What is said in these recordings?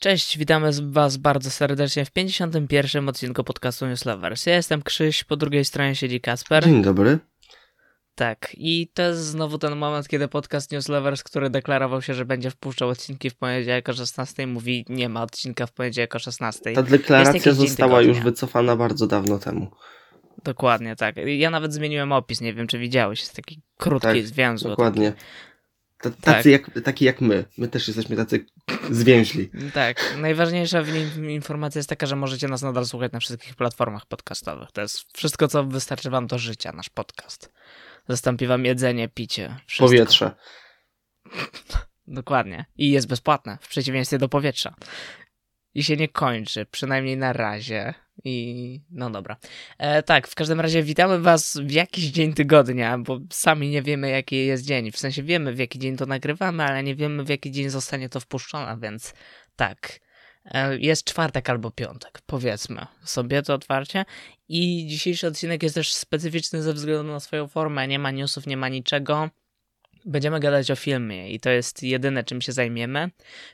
Cześć, witamy Was bardzo serdecznie w 51. odcinku podcastu Newslovers. Ja jestem Krzyś, po drugiej stronie siedzi Kasper. Dzień dobry. Tak, i to jest znowu ten moment, kiedy podcast Newslovers, który deklarował się, że będzie wpuszczał odcinki w poniedziałek o 16, mówi nie ma odcinka w poniedziałek o 16. Ta deklaracja została już wycofana bardzo dawno temu. Dokładnie, tak. Ja nawet zmieniłem opis, nie wiem czy widziałeś, jest taki krótki, tak, zwięzły. Dokładnie. Taki. Tacy tak. jak, taki jak my. My też jesteśmy tacy zwięźli. Tak. Najważniejsza w nim informacja jest taka, że możecie nas nadal słuchać na wszystkich platformach podcastowych. To jest wszystko, co wystarczy wam do życia, nasz podcast. Zastąpi wam jedzenie, picie. Wszystko. Powietrze. Dokładnie. I jest bezpłatne, w przeciwieństwie do powietrza. I się nie kończy, przynajmniej na razie. I no dobra. E, tak, w każdym razie witamy Was w jakiś dzień tygodnia, bo sami nie wiemy, jaki jest dzień. W sensie wiemy, w jaki dzień to nagrywamy, ale nie wiemy, w jaki dzień zostanie to wpuszczone, więc tak. E, jest czwartek albo piątek, powiedzmy sobie to otwarcie. I dzisiejszy odcinek jest też specyficzny ze względu na swoją formę. Nie ma newsów, nie ma niczego. Będziemy gadać o filmie i to jest jedyne, czym się zajmiemy.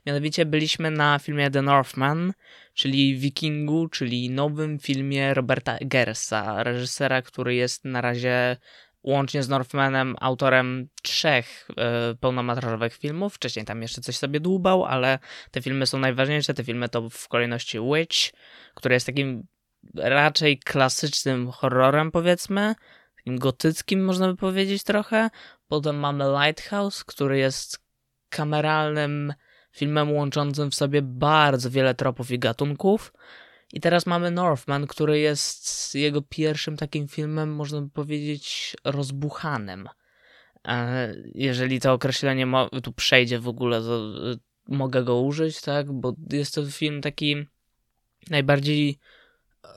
Mianowicie byliśmy na filmie The Northman, czyli Wikingu, czyli nowym filmie Roberta Eggersa, reżysera, który jest na razie łącznie z Northmanem autorem trzech y, pełnometrażowych filmów. Wcześniej tam jeszcze coś sobie dłubał, ale te filmy są najważniejsze. Te filmy to w kolejności Witch, który jest takim raczej klasycznym horrorem, powiedzmy gotyckim, można by powiedzieć trochę. Potem mamy Lighthouse, który jest kameralnym filmem łączącym w sobie bardzo wiele tropów i gatunków. I teraz mamy Northman, który jest jego pierwszym takim filmem, można by powiedzieć, rozbuchanym. E, jeżeli to określenie tu przejdzie w ogóle, to e, mogę go użyć, tak? Bo jest to film taki najbardziej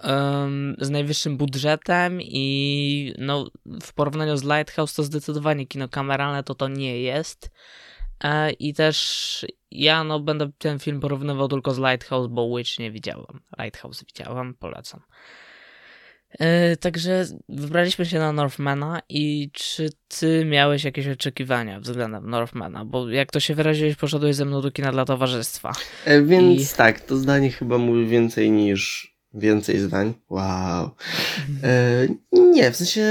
um, z najwyższym budżetem i no, w porównaniu z Lighthouse to zdecydowanie kino kameralne to to nie jest. E, I też ja no, będę ten film porównywał tylko z Lighthouse, bo Witch nie widziałam. Lighthouse widziałam, polecam. E, także wybraliśmy się na Northmana i czy ty miałeś jakieś oczekiwania względem Northmana? Bo jak to się wyraziłeś, poszedłeś ze mną do kina dla towarzystwa. E, więc I... tak, to zdanie chyba mówi więcej niż Więcej zdań? Wow. E, nie, w sensie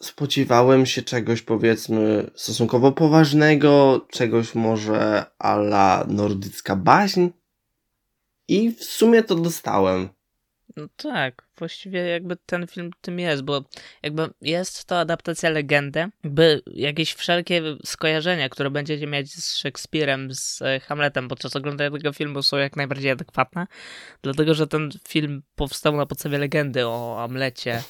spodziewałem się czegoś powiedzmy stosunkowo poważnego, czegoś może ala nordycka baśń i w sumie to dostałem. No tak, właściwie jakby ten film tym jest, bo jakby jest to adaptacja legendy, by jakieś wszelkie skojarzenia, które będziecie mieć z Szekspirem, z e, Hamletem podczas oglądania tego filmu są jak najbardziej adekwatne, dlatego że ten film powstał na podstawie legendy o Hamlecie,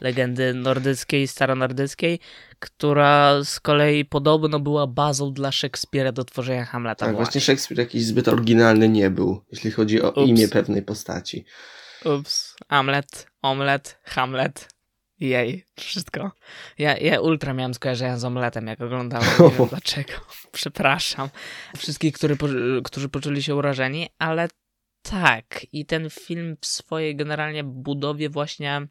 legendy nordyckiej, staronordyckiej, która z kolei podobno była bazą dla Szekspira do tworzenia Hamleta. Tak, właśnie, właśnie Szekspir jakiś zbyt oryginalny nie był, jeśli chodzi o Ups. imię pewnej postaci. Ups, Amlet, Omlet, Hamlet. Jej, wszystko. Ja, ja ultra miałem skojarzenia z omletem, jak oglądałem. Nie wiem dlaczego. Przepraszam. Wszystkich, który, którzy poczuli się urażeni, ale tak. I ten film w swojej generalnie budowie właśnie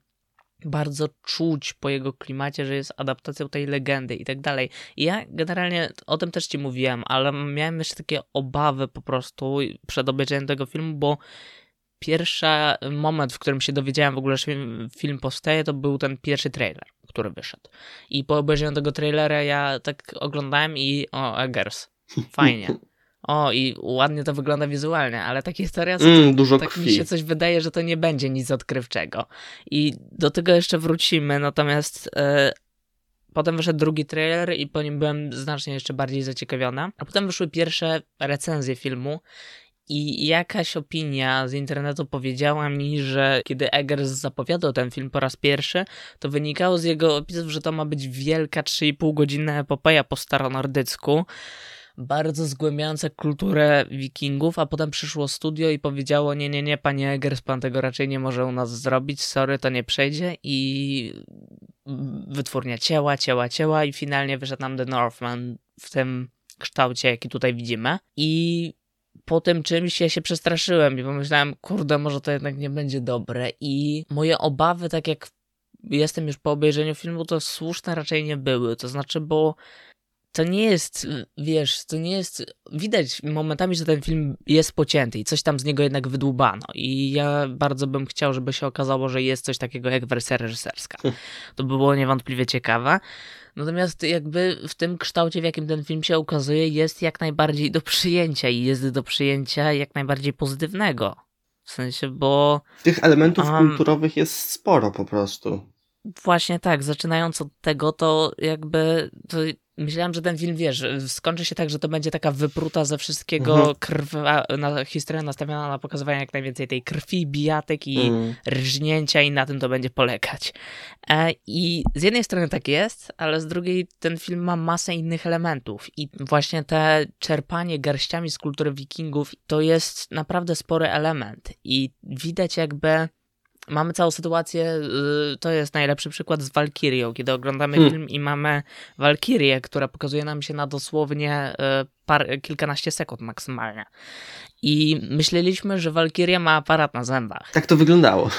bardzo czuć po jego klimacie, że jest adaptacją tej legendy i tak dalej. I ja generalnie o tym też ci mówiłem, ale miałem jeszcze takie obawy po prostu przed obejrzeniem tego filmu, bo pierwszy moment, w którym się dowiedziałem w ogóle, że film powstaje, to był ten pierwszy trailer, który wyszedł. I po obejrzeniu tego trailera ja tak oglądałem i o, Eggers, fajnie. O, i ładnie to wygląda wizualnie, ale takie historia, mm, dużo tak krwi. mi się coś wydaje, że to nie będzie nic odkrywczego. I do tego jeszcze wrócimy, natomiast e, potem wyszedł drugi trailer i po nim byłem znacznie jeszcze bardziej zaciekawiona. A potem wyszły pierwsze recenzje filmu i jakaś opinia z internetu powiedziała mi, że kiedy Eggers zapowiadał ten film po raz pierwszy, to wynikało z jego opisów, że to ma być wielka 3,5 godzinna epopeja po staronordycku, bardzo zgłębiająca kulturę wikingów, a potem przyszło studio i powiedziało, nie, nie, nie, panie Eggers, pan tego raczej nie może u nas zrobić, sorry, to nie przejdzie. I wytwórnia cięła, cięła, cięła i finalnie wyszedł nam The Northman w tym kształcie, jaki tutaj widzimy. I po tym czymś ja się przestraszyłem i pomyślałem, kurde, może to jednak nie będzie dobre. I moje obawy, tak jak jestem już po obejrzeniu filmu, to słuszne raczej nie były. To znaczy, bo to nie jest, wiesz, to nie jest, widać momentami, że ten film jest pocięty i coś tam z niego jednak wydłubano i ja bardzo bym chciał, żeby się okazało, że jest coś takiego jak wersja reżyserska. To by było niewątpliwie ciekawe. Natomiast jakby w tym kształcie, w jakim ten film się ukazuje, jest jak najbardziej do przyjęcia i jest do przyjęcia jak najbardziej pozytywnego. W sensie, bo... Tych elementów um, kulturowych jest sporo po prostu. Właśnie tak, zaczynając od tego, to jakby to Myślałem, że ten film, wiesz, skończy się tak, że to będzie taka wypruta ze wszystkiego mhm. krwa, na, historia nastawiona na pokazywanie jak najwięcej tej krwi, bijatek i mhm. rżnięcia i na tym to będzie polegać. E, I z jednej strony tak jest, ale z drugiej ten film ma masę innych elementów i właśnie te czerpanie garściami z kultury wikingów to jest naprawdę spory element i widać jakby mamy całą sytuację, y, to jest najlepszy przykład z Valkyrią, kiedy oglądamy hmm. film i mamy Valkyrię, która pokazuje nam się na dosłownie y, par, kilkanaście sekund maksymalnie. I myśleliśmy, że Valkyria ma aparat na zębach. Tak to wyglądało.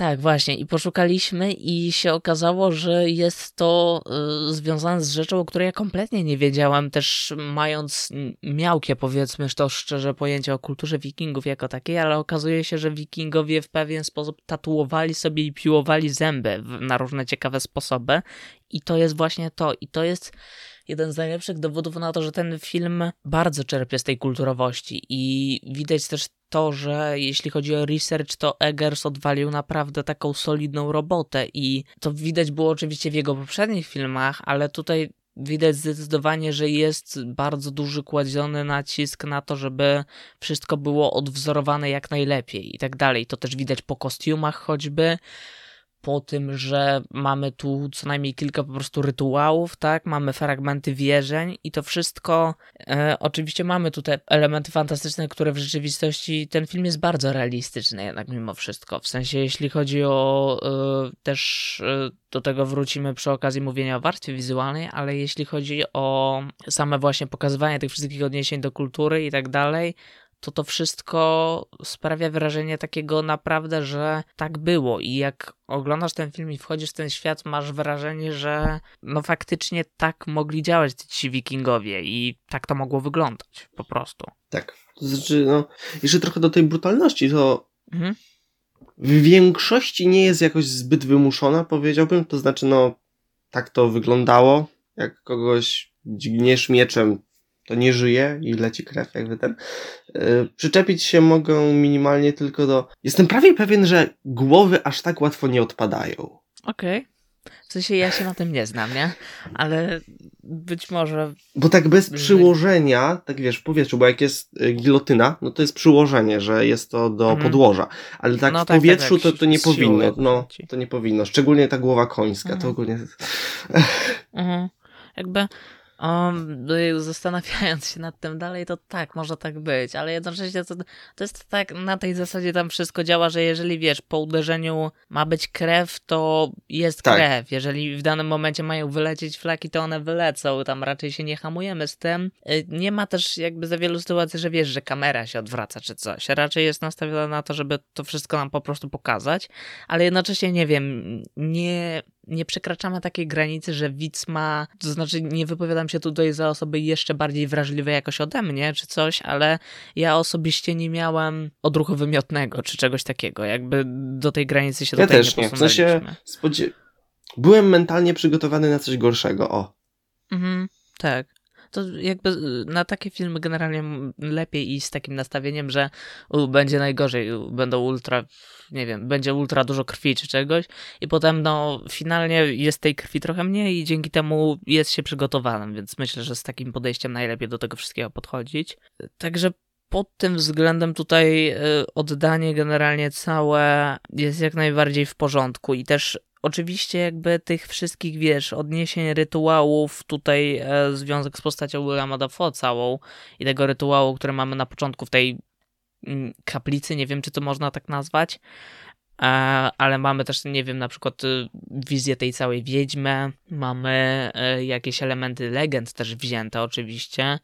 Tak, właśnie. I poszukaliśmy i się okazało, że jest to y, związane z rzeczą, o której ja kompletnie nie wiedziałem, też mając miałkie, powiedzmy to szczerze, pojęcie o kulturze wikingów jako takiej, ale okazuje się, że wikingowie w pewien sposób tatuowali sobie i piłowali zęby na różne ciekawe sposoby i to jest właśnie to. I to jest jeden z najlepszych dowodów na to, że ten film bardzo czerpie z tej kulturowości. I widać też to, że jeśli chodzi o research, to Eggers odwalił naprawdę taką solidną robotę. I to widać było oczywiście w jego poprzednich filmach, ale tutaj widać zdecydowanie, że jest bardzo duży kładziony nacisk na to, żeby wszystko było odwzorowane jak najlepiej i tak dalej. To też widać po kostiumach choćby, po tym, że mamy tu co najmniej kilka po prostu rytuałów, tak? Mamy fragmenty wierzeń i to wszystko. E, oczywiście mamy tutaj elementy fantastyczne, które w rzeczywistości ten film jest bardzo realistyczny, jednak mimo wszystko. W sensie, jeśli chodzi o e, też e, do tego wrócimy przy okazji mówienia o warstwie wizualnej, ale jeśli chodzi o same właśnie pokazywanie tych wszystkich odniesień do kultury i tak dalej, to to wszystko sprawia wrażenie takiego naprawdę, że tak było i jak oglądasz ten film i wchodzisz w ten świat, masz wrażenie, że no faktycznie tak mogli działać ci wikingowie i tak to mogło wyglądać po prostu. Tak. To znaczy, no, jeszcze trochę do tej brutalności, to mhm. w większości nie jest jakoś zbyt wymuszona, powiedziałbym. To znaczy, no, tak to wyglądało. Jak kogoś dźgniesz mieczem, to nie żyje i leci krew, jakby ten. Yy, przyczepić się mogą minimalnie tylko do. Jestem prawie pewien, że głowy aż tak łatwo nie odpadają. Okej. Okay. W sensie ja się na tym nie znam, nie? Ale być może. Bo tak bez przyłożenia, tak wiesz, w powietrzu, bo jak jest y, gilotyna, no to jest przyłożenie, że jest to do mhm. podłoża. Ale tak no, w tak, powietrzu tak, tak, to, to nie powinno. No, to nie powinno. Szczególnie ta głowa końska, mhm. to ogólnie. Mhm. Jakby Um, zastanawiając się nad tym dalej, to tak, może tak być, ale jednocześnie to, to jest tak, na tej zasadzie tam wszystko działa, że jeżeli wiesz, po uderzeniu ma być krew, to jest tak. krew. Jeżeli w danym momencie mają wylecieć flaki, to one wylecą, tam raczej się nie hamujemy z tym. Y, nie ma też jakby za wielu sytuacji, że wiesz, że kamera się odwraca czy coś. Raczej jest nastawiona na to, żeby to wszystko nam po prostu pokazać, ale jednocześnie nie wiem, nie nie przekraczamy takiej granicy, że widz ma, to znaczy nie wypowiadam się tutaj za osoby jeszcze bardziej wrażliwe jakoś ode mnie, czy coś, ale ja osobiście nie miałem odruchu wymiotnego, czy czegoś takiego, jakby do tej granicy się ja tutaj też nie, nie. W sensie spodzie... byłem mentalnie przygotowany na coś gorszego, o. Mhm, tak to jakby y, na takie filmy generalnie lepiej iść z takim nastawieniem, że będzie najgorzej, będą ultra, nie wiem, będzie ultra dużo krwi czy czegoś i potem no finalnie jest tej krwi trochę mniej i dzięki temu jest się przygotowanym, więc myślę, że z takim podejściem najlepiej do tego wszystkiego podchodzić. Także pod tym względem tutaj y, oddanie generalnie całe jest jak najbardziej w porządku i też Oczywiście jakby tych wszystkich, wiesz, odniesień, rytuałów, tutaj e, związek z postacią Williama Dafoe całą i tego rytuału, który mamy na początku w tej mm, kaplicy, nie wiem czy to można tak nazwać, e, ale mamy też, nie wiem, na przykład y, wizję tej całej wiedźmy, mamy e, jakieś elementy legend też wzięte oczywiście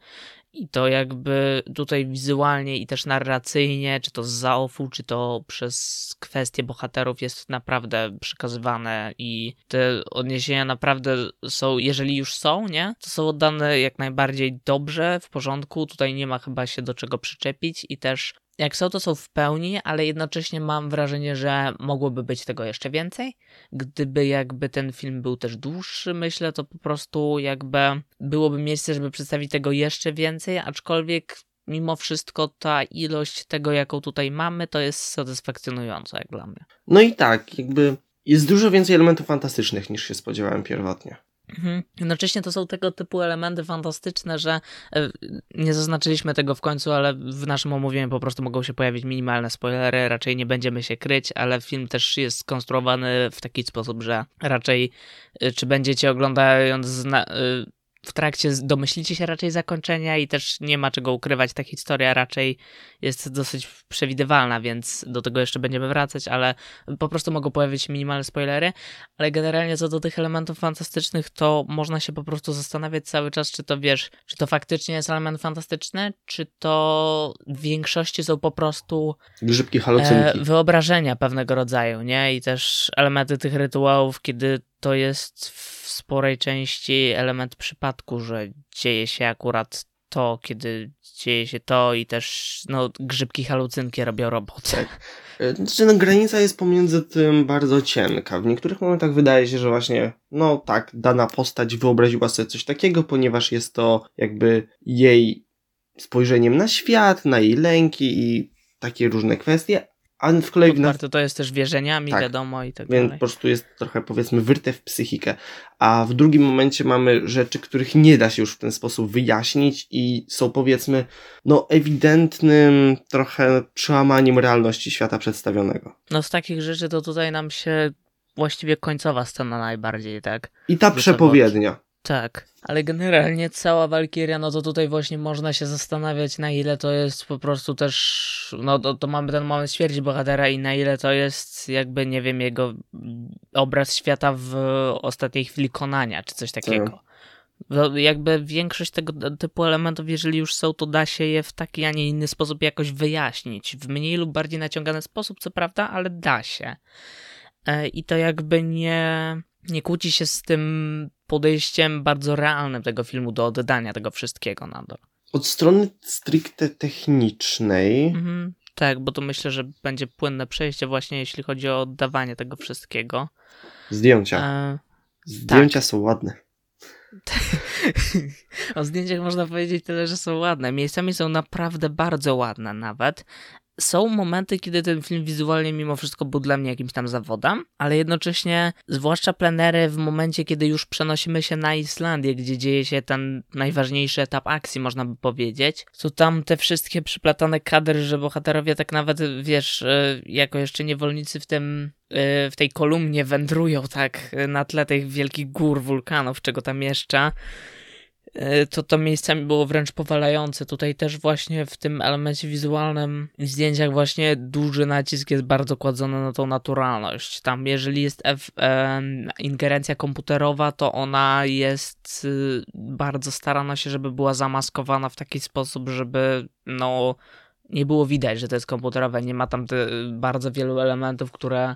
I to jakby tutaj wizualnie i też narracyjnie, czy to z zaofu, czy to przez kwestie bohaterów jest naprawdę przekazywane i te odniesienia naprawdę są, jeżeli już są, nie, to są oddane jak najbardziej dobrze, w porządku, tutaj nie ma chyba się do czego przyczepić i też jak są, to są w pełni, ale jednocześnie mam wrażenie, że mogłoby być tego jeszcze więcej. Gdyby jakby ten film był też dłuższy, myślę, to po prostu jakby byłoby miejsce, żeby przedstawić tego jeszcze więcej, aczkolwiek mimo wszystko ta ilość tego, jaką tutaj mamy, to jest satysfakcjonująca jak dla mnie. No i tak, jakby jest dużo więcej elementów fantastycznych niż się spodziewałem pierwotnie. Mhm. Jednocześnie to są tego typu elementy fantastyczne, że e, nie zaznaczyliśmy tego w końcu, ale w naszym omówieniu po prostu mogą się pojawić minimalne spoilery, raczej nie będziemy się kryć, ale film też jest skonstruowany w taki sposób, że raczej e, czy będziecie oglądając e, w trakcie domyślicie się raczej zakończenia i też nie ma czego ukrywać. Ta historia raczej jest dosyć przewidywalna, więc do tego jeszcze będziemy wracać, ale po prostu mogą pojawić się minimalne spoilery. Ale generalnie co do tych elementów fantastycznych, to można się po prostu zastanawiać cały czas, czy to wiesz, czy to faktycznie jest element fantastyczny, czy to w większości są po prostu grzybki halucynki. E, wyobrażenia pewnego rodzaju, nie? I też elementy tych rytuałów, kiedy to jest w sporej części element przypadku, że dzieje się akurat to, kiedy dzieje się to i też no, grzybki halucynki robią robotę. Tak. E, znaczy, no, granica jest pomiędzy tym bardzo cienka. W niektórych momentach wydaje się, że właśnie, no tak, dana postać wyobraziła sobie coś takiego, ponieważ jest to jakby jej spojrzeniem na świat, na jej lęki i takie różne kwestie, a w kolei... Podparte to jest też wierzeniami, tak, wiadomo, i tak więc dalej. po prostu jest trochę, powiedzmy, wyrte w psychikę. A w drugim momencie mamy rzeczy, których nie da się już w ten sposób wyjaśnić i są, powiedzmy, no ewidentnym trochę przełamaniem realności świata przedstawionego. No z takich rzeczy to tutaj nam się właściwie końcowa scena najbardziej, tak? I ta przepowiednia. Tak, ale generalnie cała Walkiria, no to tutaj właśnie można się zastanawiać, na ile to jest po prostu też, no to, to mamy ten moment śmierci bohatera i na ile to jest jakby, nie wiem, jego obraz świata w ostatniej chwili konania, czy coś takiego. No, jakby większość tego typu elementów, jeżeli już są, to da się je w taki, a nie inny sposób jakoś wyjaśnić. W mniej lub bardziej naciągany sposób, co prawda, ale da się. E, I to jakby nie, nie kłóci się z tym podejściem bardzo realnym tego filmu do oddania tego wszystkiego nadal. Od strony stricte technicznej. Mhm, tak, bo to myślę, że będzie płynne przejście właśnie jeśli chodzi o oddawanie tego wszystkiego. Zdjęcia. E... Zdjęcia tak. są ładne. o zdjęciach można powiedzieć tyle, że są ładne. Miejscami są naprawdę bardzo ładne nawet są momenty, kiedy ten film wizualnie mimo wszystko był dla mnie jakimś tam zawodem, ale jednocześnie, zwłaszcza plenery w momencie, kiedy już przenosimy się na Islandię, gdzie dzieje się ten najważniejszy etap akcji, można by powiedzieć, to tam te wszystkie przyplatane kadry, że bohaterowie tak nawet, wiesz, e, jako jeszcze niewolnicy w tym e, w tej kolumnie wędrują tak na tle tych wielkich gór, wulkanów, czego tam jeszcze E, to to miejscami było wręcz powalające. Tutaj też właśnie w tym elemencie wizualnym w zdjęciach właśnie duży nacisk jest bardzo kładzony na tą naturalność. Tam jeżeli jest F, e, ingerencja komputerowa, to ona jest y, bardzo starana się, żeby była zamaskowana w taki sposób, żeby no nie było widać, że to jest komputerowe. Nie ma tam te, bardzo wielu elementów, które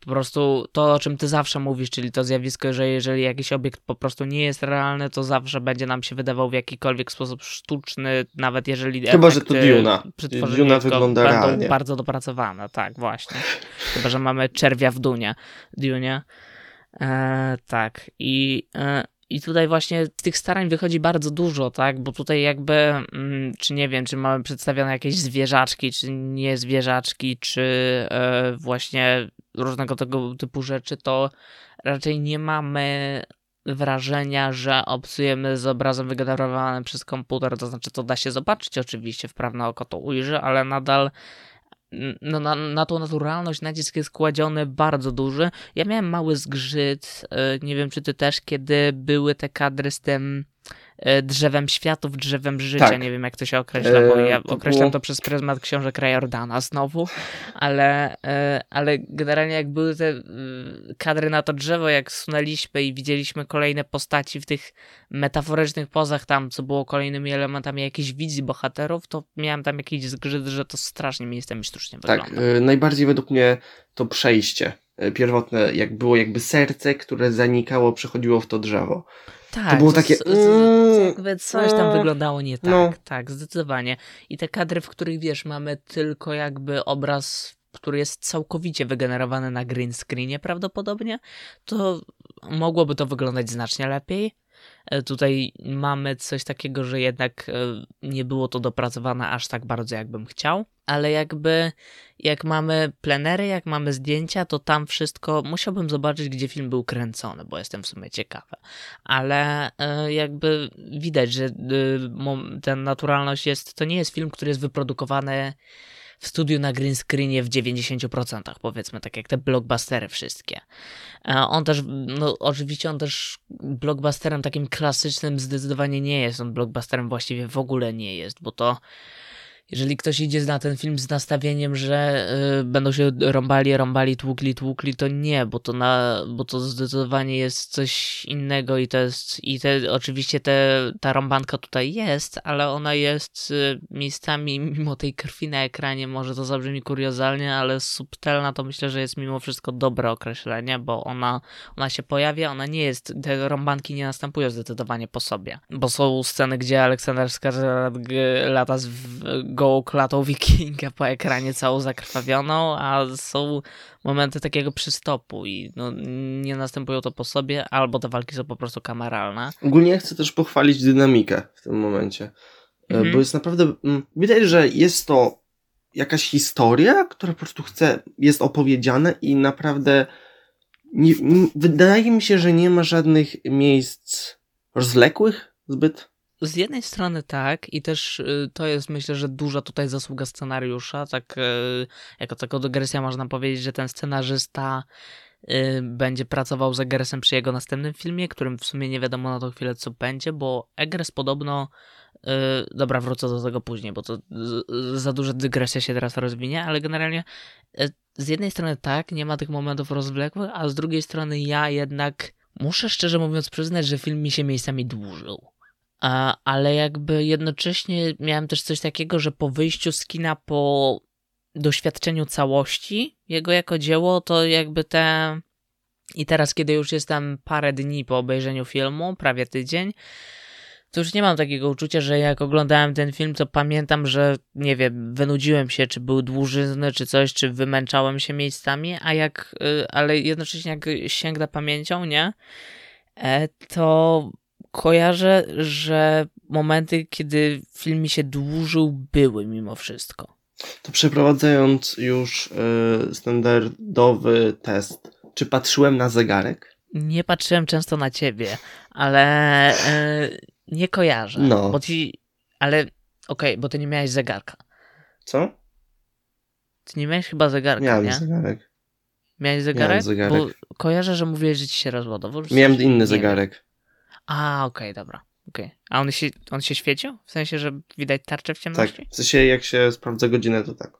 po prostu to, o czym ty zawsze mówisz, czyli to zjawisko, że jeżeli jakiś obiekt po prostu nie jest realny, to zawsze będzie nam się wydawał w jakikolwiek sposób sztuczny, nawet jeżeli Chyba, że to Duna. Duna wygląda będą realnie. bardzo dopracowane, tak, właśnie. Chyba, że mamy czerwia w Dunie. Dunie. E, tak. I e, i tutaj właśnie tych starań wychodzi bardzo dużo, tak? Bo tutaj jakby, mm, czy nie wiem, czy mamy przedstawione jakieś zwierzaczki, czy nie zwierzaczki, czy e, właśnie różnego tego typu rzeczy, to raczej nie mamy wrażenia, że obsujemy z obrazem wygenerowanym przez komputer, to znaczy to da się zobaczyć oczywiście, wprawne oko to ujrzy, ale nadal no, na, na tą naturalność nacisk jest kładziony bardzo duży. Ja miałem mały zgrzyt, e, nie wiem czy ty też, kiedy były te kadry z tym drzewem światów, drzewem życia. Tak. Nie wiem, jak to się określa, bo ja to określam było... to przez pryzmat książek Rajordana znowu, ale, e, ale generalnie jak były te kadry na to drzewo, jak sunęliśmy i widzieliśmy kolejne postaci w tych metaforycznych pozach tam, co było kolejnymi elementami jakiejś wizji bohaterów, to miałem tam jakiś zgrzyt, że to strasznie miejscem sztucznie tak, wygląda. Tak, najbardziej według mnie to przejście E, pierwotne, jak było jakby serce, które zanikało, przechodziło w to drzewo. Tak, to było takie. To, mm, jakby coś tam mm, wyglądało nie tak. No. Tak, zdecydowanie. I te kadry, w których wiesz, mamy tylko jakby obraz, który jest całkowicie wygenerowany na green screenie prawdopodobnie, to mogłoby to wyglądać znacznie lepiej. E, tutaj mamy coś takiego, że jednak e, nie było to dopracowane aż tak bardzo, jakbym chciał, ale jakby jak mamy plenery, jak mamy zdjęcia, to tam wszystko musiałbym zobaczyć, gdzie film był kręcony, bo jestem w sumie ciekawy. Ale e, jakby widać, że ta naturalność jest, to nie jest film, który jest wyprodukowany w studiu na green screenie w 90%, powiedzmy, tak jak te blockbustery wszystkie. On też, no oczywiście on też blockbusterem takim klasycznym zdecydowanie nie jest, on blockbusterem właściwie w ogóle nie jest, bo to jeżeli ktoś idzie na ten film z nastawieniem, że y, będą się rąbali, rąbali, tłukli, tłukli, to nie, bo to, na, bo to zdecydowanie jest coś innego i to jest, i te, oczywiście te, ta rąbanka tutaj jest, ale ona jest y, miejscami, mimo tej krwi na ekranie, może to zabrzmi kuriozalnie, ale subtelna to myślę, że jest mimo wszystko dobre określenie, bo ona, ona się pojawia, ona nie jest, te rąbanki nie następują zdecydowanie po sobie, bo są sceny, gdzie Aleksander Skarsgård lata z gołą klatą wikinga po ekranie całą zakrwawioną, a są momenty takiego przystopu i no, nie następują to po sobie, albo te walki są po prostu kameralne. Ogólnie chcę też pochwalić dynamikę w tym momencie, e, mhm. bo jest naprawdę, mm, widać, że jest to jakaś historia, która po prostu chce, jest opowiedziana i naprawdę nie, nie, wydaje mi się, że nie ma żadnych miejsc rozległych zbyt z jednej strony tak i też y, to jest myślę, że duża tutaj zasługa scenariusza, tak y, jako taką dygresja można powiedzieć, że ten scenarzysta y, będzie pracował z Egersem przy jego następnym filmie, którym w sumie nie wiadomo na tą chwilę co będzie, bo Egers podobno dobra, wrócę do tego później, bo to za duża dygresja się teraz rozwinie, ale generalnie z jednej strony tak, nie ma tych momentów rozwlekłych, a z drugiej strony ja jednak muszę szczerze mówiąc przyznać, że film mi się miejscami dłużył ale jakby jednocześnie miałem też coś takiego, że po wyjściu z kina, po doświadczeniu całości jego jako dzieło, to jakby te. I teraz, kiedy już jestem parę dni po obejrzeniu filmu, prawie tydzień, to już nie mam takiego uczucia, że jak oglądałem ten film, to pamiętam, że nie wiem, wynudziłem się, czy był dłużyzny, czy coś, czy wymęczałem się miejscami, a jak, y, ale jednocześnie jak sięgnę pamięcią, nie, e, to kojarzę, że momenty, kiedy film mi się dłużył, były mimo wszystko. To przeprowadzając już y, standardowy test, czy patrzyłem na zegarek? Nie patrzyłem często na ciebie, ale y, nie kojarzę. No. Bo ci, ale okej, okay, bo ty nie miałeś zegarka. Co? Ty nie miałeś chyba zegarka, Miałem nie? zegarek. Miałeś zegarek? Miałem zegarek. Bo kojarzę, że mówiłeś, że ci się rozładował. Miałem inny zegarek. Wiem. A, okej, okay, dobra. Okay. A on się, on się świecił? W sensie, że widać tarczę w ciemności? Tak, w sensie jak się sprawdza godzinę, to tak.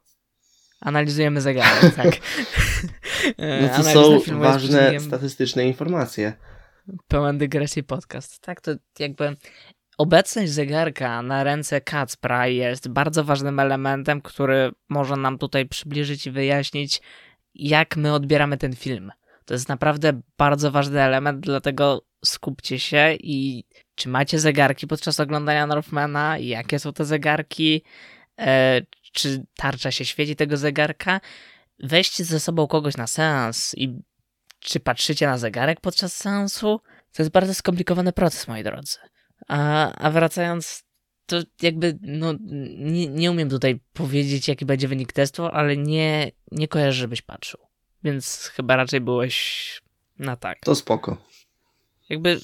Analizujemy zegarek, tak. no to są ważne statystyczne informacje. Pełen dygresji podcast. Tak, to jakby obecność zegarka na ręce Kacpra jest bardzo ważnym elementem, który może nam tutaj przybliżyć i wyjaśnić, jak my odbieramy ten film. To jest naprawdę bardzo ważny element, dlatego skupcie się i czy macie zegarki podczas oglądania Northmana, jakie są te zegarki, e, czy tarcza się świeci tego zegarka. Weźcie ze sobą kogoś na seans i czy patrzycie na zegarek podczas seansu. To jest bardzo skomplikowany proces, moi drodzy. A, a wracając, to jakby, no, nie, nie umiem tutaj powiedzieć, jaki będzie wynik testu, ale nie, nie kojarzę, żebyś patrzył. Więc chyba raczej byłeś na tak. To spoko jakby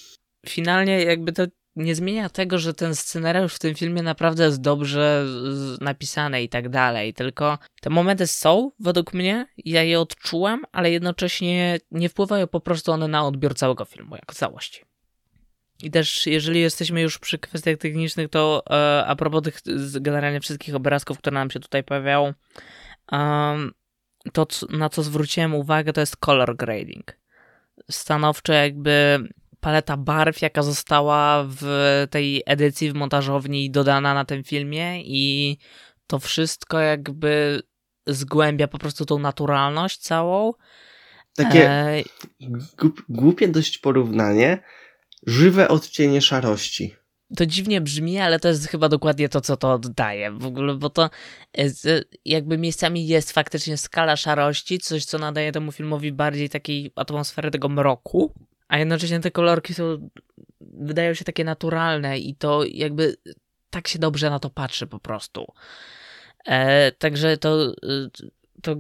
finalnie jakby to nie zmienia tego, że ten scenariusz w tym filmie naprawdę jest dobrze napisany i tak dalej, tylko te momenty są według mnie, ja je odczułem, ale jednocześnie nie wpływają po prostu one na odbiór całego filmu jako całości. I też, jeżeli jesteśmy już przy kwestiach technicznych, to e, a propos tych generalnie wszystkich obrazków, które nam się tutaj pojawiają, um, to na co zwróciłem uwagę, to jest color grading. Stanowczo jakby paleta barw, jaka została w tej edycji w montażowni dodana na tym filmie i to wszystko jakby zgłębia po prostu tą naturalność całą. Takie e... głupie dość porównanie, żywe odcienie szarości. To dziwnie brzmi, ale to jest chyba dokładnie to, co to oddaje w ogóle, bo to jakby miejscami jest faktycznie skala szarości, coś, co nadaje temu filmowi bardziej takiej atmosfery tego mroku, a jednocześnie te kolorki są, wydają się takie naturalne i to jakby tak się dobrze na to patrzy po prostu. E, także to to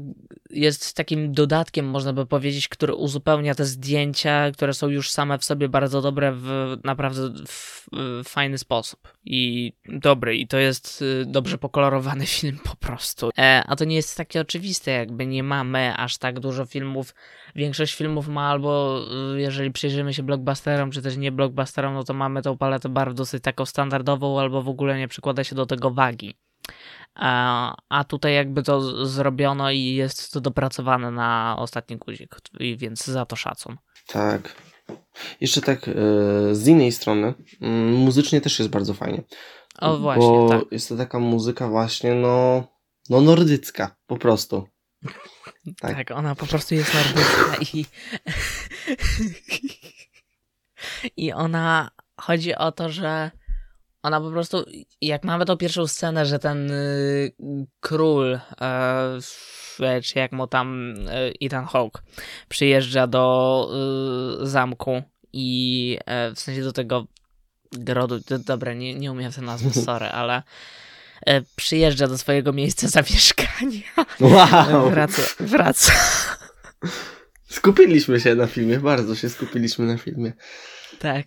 jest takim dodatkiem, można by powiedzieć, który uzupełnia te zdjęcia, które są już same w sobie bardzo dobre w naprawdę w, fajny sposób i dobry. I to jest y, dobrze pokolorowany film po prostu. E, a to nie jest takie oczywiste, jakby nie mamy aż tak dużo filmów. Większość filmów ma albo, y, jeżeli przyjrzymy się blockbusterom, czy też nie blockbusterom, no to mamy tą paletę barw dosyć taką standardową, albo w ogóle nie przykłada się do tego wagi. A, a tutaj jakby to zrobiono i jest to dopracowane na ostatni guzik, więc za to szacun. Tak. Jeszcze tak e, z innej strony, mm, muzycznie też jest bardzo fajnie. O właśnie, bo tak. jest to taka muzyka właśnie, no, no nordycka, po prostu. Tak. tak, ona po prostu jest nordycka i i ona chodzi o to, że ona po prostu, jak mamy tą pierwszą scenę, że ten y, król, y, czy jak mu tam y, Ethan Hawke przyjeżdża do y, zamku i e, w sensie do tego grodu, dobra, nie, nie umiem ten nazwy, sorry, ale e, przyjeżdża do swojego miejsca zamieszkania. Wow! Wraca. wraca. Skupiliśmy się na filmie, bardzo się skupiliśmy na filmie. Tak,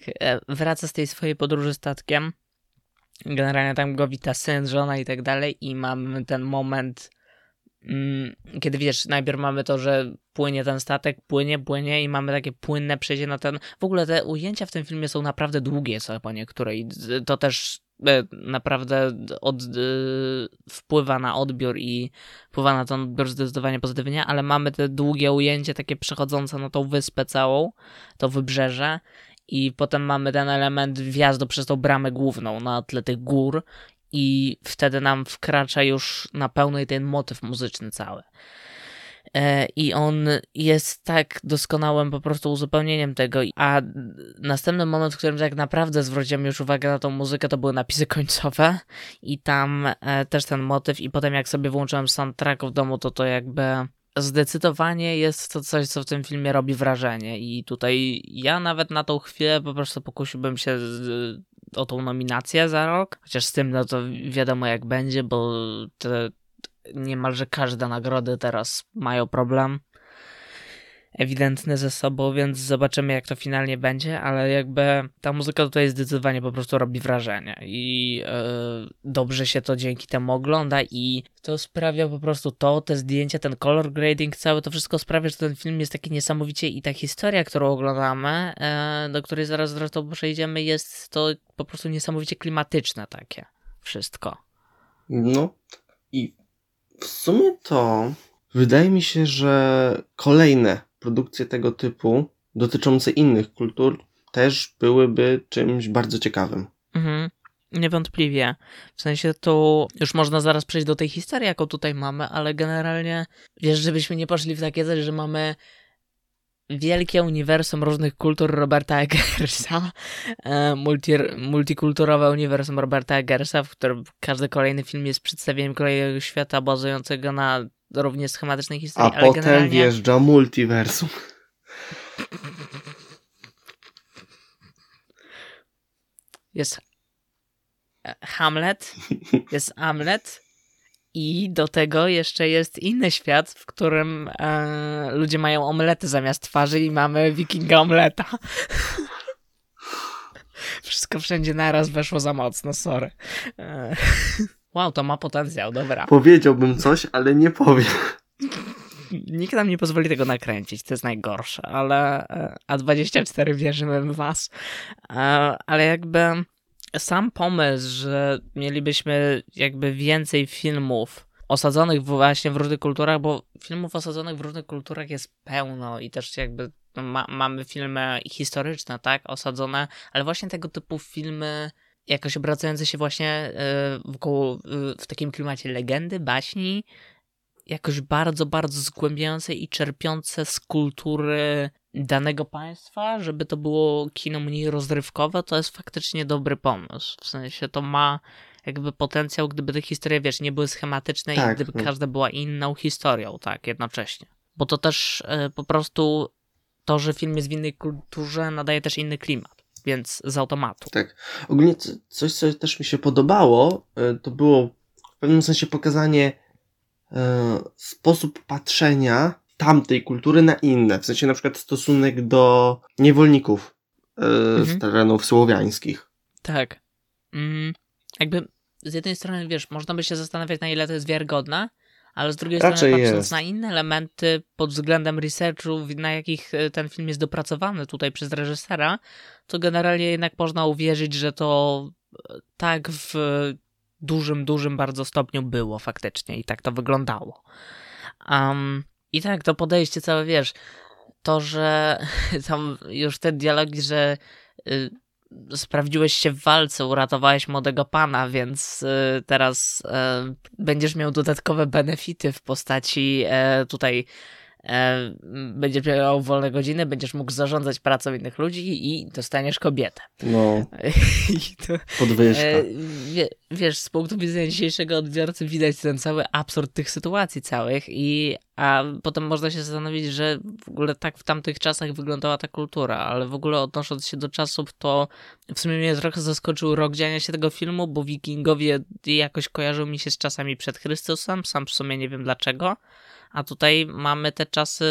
wraca z tej swojej podróży statkiem generalnie tam go wita syn, żona i tak dalej i mamy ten moment, mm, kiedy wiesz, najpierw mamy to, że płynie ten statek, płynie, płynie i mamy takie płynne przejście na ten... W ogóle te ujęcia w tym filmie są naprawdę długie co po niektóre i to też e, naprawdę od, e, wpływa na odbiór i wpływa na ten odbiór zdecydowanie pozytywnie, ale mamy te długie ujęcie takie przechodzące na tą wyspę całą, to wybrzeże i potem mamy ten element wjazdu przez tą bramę główną na tle tych gór i wtedy nam wkracza już na pełnej ten motyw muzyczny cały. E, I on jest tak doskonałym po prostu uzupełnieniem tego. A następny moment, w którym tak naprawdę zwróciłem już uwagę na tą muzykę, to były napisy końcowe i tam e, też ten motyw i potem jak sobie włączyłem soundtrack w domu, to to jakby zdecydowanie jest to coś, co w tym filmie robi wrażenie. I tutaj ja nawet na tą chwilę po prostu pokusiłbym się o tą nominację za rok. Chociaż z tym, no to wiadomo jak będzie, bo te, niemalże każde nagrody teraz mają problem ewidentny ze sobą, więc zobaczymy jak to finalnie będzie, ale jakby ta muzyka tutaj zdecydowanie po prostu robi wrażenie i yy, dobrze się to dzięki temu ogląda i to sprawia po prostu to, te zdjęcia, ten color grading, całe to wszystko sprawia, że ten film jest taki niesamowicie i ta historia, którą oglądamy, yy, do której zaraz zresztą przejdziemy, jest to po prostu niesamowicie klimatyczne takie wszystko. No i w sumie to wydaje mi się, że kolejne produkcje tego typu dotyczące innych kultur też byłyby czymś bardzo ciekawym. Mhm. Niewątpliwie. W sensie to już można zaraz przejść do tej historii, jaką tutaj mamy, ale generalnie wiesz, żebyśmy nie poszli w takie coś, że mamy wielkie uniwersum różnych kultur Roberta Eggersa, e, multi, multikulturowe uniwersum Roberta Eggersa, w którym każdy kolejny film jest przedstawieniem kolejnego świata bazującego na równie schematycznej historii. A potem generalnie... wjeżdża multiversum. Jest e, Hamlet, jest Hamlet i do tego jeszcze jest inny świat, w którym e, ludzie mają omlety zamiast twarzy i mamy wikinga omleta. Wszystko wszędzie naraz weszło za mocno, sorry. E, wow, to ma potencjał, dobra. Powiedziałbym coś, ale nie powiem. nikt nam nie pozwoli tego nakręcić, to jest najgorsze, ale e, A24 wierzymy w was. E, ale jakby sam pomysł, że mielibyśmy jakby więcej filmów osadzonych właśnie w różnych kulturach, bo filmów osadzonych w różnych kulturach jest pełno i też jakby ma, mamy filmy historyczne, tak, osadzone, ale właśnie tego typu filmy jakoś obracające się właśnie y, wokół, y, w takim klimacie legendy, baśni, jakoś bardzo, bardzo zgłębiające i czerpiące z kultury danego państwa, żeby to było kino mniej rozrywkowe, to jest faktycznie dobry pomysł. W sensie to ma jakby potencjał, gdyby te historie, wiesz, nie były schematyczne tak, i gdyby no. każda była inną historią, tak, jednocześnie. Bo to też y, po prostu to, że film jest w innej kulturze nadaje też inny klimat, więc z automatu. Tak. Ogólnie coś, co też mi się podobało, y, to było w pewnym sensie pokazanie y, sposób patrzenia tamtej kultury na inne. W sensie na przykład stosunek do niewolników mhm. z terenów słowiańskich. Tak. Mm, jakby z jednej strony, wiesz, można by się zastanawiać, na ile to jest wiarygodne, ale z drugiej Raczej strony, patrząc jest. na inne elementy pod względem researchu, na jakich e, ten film jest dopracowany tutaj przez reżysera, to generalnie jednak można uwierzyć, że to e, tak w dużym, dużym bardzo stopniu było faktycznie i tak to wyglądało. Um, I tak, to podejście całe, wiesz, to, że tam już te dialogi, że y, sprawdziłeś się w walce, uratowałeś młodego pana, więc y, teraz y, będziesz miał dodatkowe benefity w postaci y, tutaj e, będziesz miał wolne godziny, będziesz mógł zarządzać pracą innych ludzi i dostaniesz kobietę. No. to, podwyżka. E, wie, wiesz, z punktu widzenia dzisiejszego odbiorcy widać ten cały absurd tych sytuacji całych i a potem można się zastanowić, że w ogóle tak w tamtych czasach wyglądała ta kultura, ale w ogóle odnosząc się do czasów, to w sumie mnie trochę zaskoczył rok dziania się tego filmu, bo wikingowie jakoś kojarzą mi się z czasami przed Chrystusem, sam w sumie nie wiem dlaczego, a tutaj mamy te czasy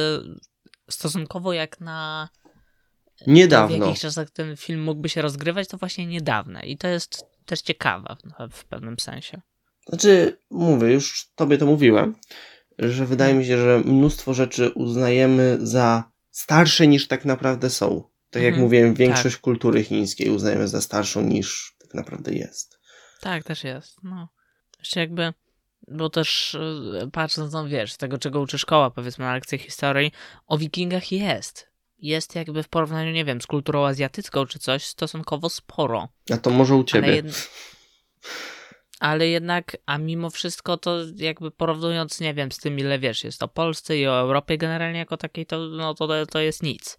stosunkowo jak na. Niedawno. W jakich czasach ten film mógłby się rozgrywać, to właśnie niedawne. I to jest też ciekawe w pewnym sensie. Znaczy, mówię, już tobie to mówiłem, że wydaje mi się, że mnóstwo rzeczy uznajemy za starsze niż tak naprawdę są. Tak jak mhm, mówiłem, większość tak. kultury chińskiej uznajemy za starszą niż tak naprawdę jest. Tak, też jest. No. Jeszcze jakby bo też e, patrząc, no wiesz, z tego czego uczy szkoła, powiedzmy na lekcjach historii, o wikingach jest. Jest jakby w porównaniu, nie wiem, z kulturą azjatycką czy coś, stosunkowo sporo. A to może u ciebie. Jed... ale jednak, a mimo wszystko to jakby porównując, nie wiem, z tym ile wiesz, jest o Polsce i o Europie generalnie jako takiej, to, no, to, to jest nic.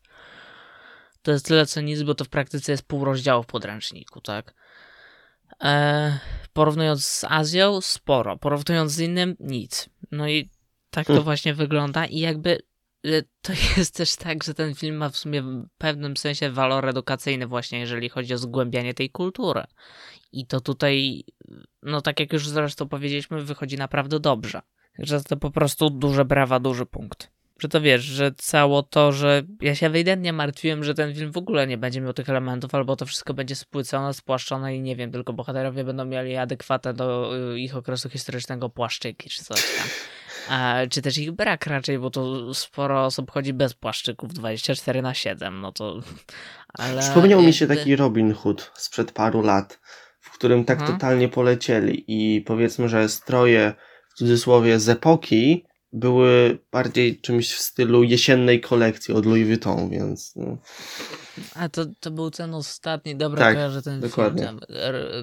To jest tyle co nic, bo to w praktyce jest pół rozdziału w podręczniku, tak? E, porównując z Azją, sporo. Porównując z innym, nic. No i tak to hmm. właśnie wygląda i jakby to jest też tak, że ten film ma w sumie w pewnym sensie walor edukacyjny właśnie, jeżeli chodzi o zgłębianie tej kultury. I to tutaj, no tak jak już zresztą powiedzieliśmy, wychodzi naprawdę dobrze. Że to po prostu duże brawa, duży punkt że to wiesz, że cało to, że ja się ewidentnie martwiłem, że ten film w ogóle nie będzie miał tych elementów, albo to wszystko będzie spłycone, spłaszczone i nie wiem, tylko bohaterowie będą mieli adekwatne do y, ich okresu historycznego płaszczyki czy coś tam. Czy też ich brak raczej, bo to sporo osób chodzi bez płaszczyków 24 na 7, no to... Ale Przypomniał mi się taki Robin Hood sprzed paru lat, w którym tak hmm. totalnie polecieli i powiedzmy, że stroje w cudzysłowie z epoki były bardziej czymś w stylu jesiennej kolekcji od Louis Vuitton, więc. No. A to, to był ten ostatni, dobra, tak, kojarzę ten dokładnie. film.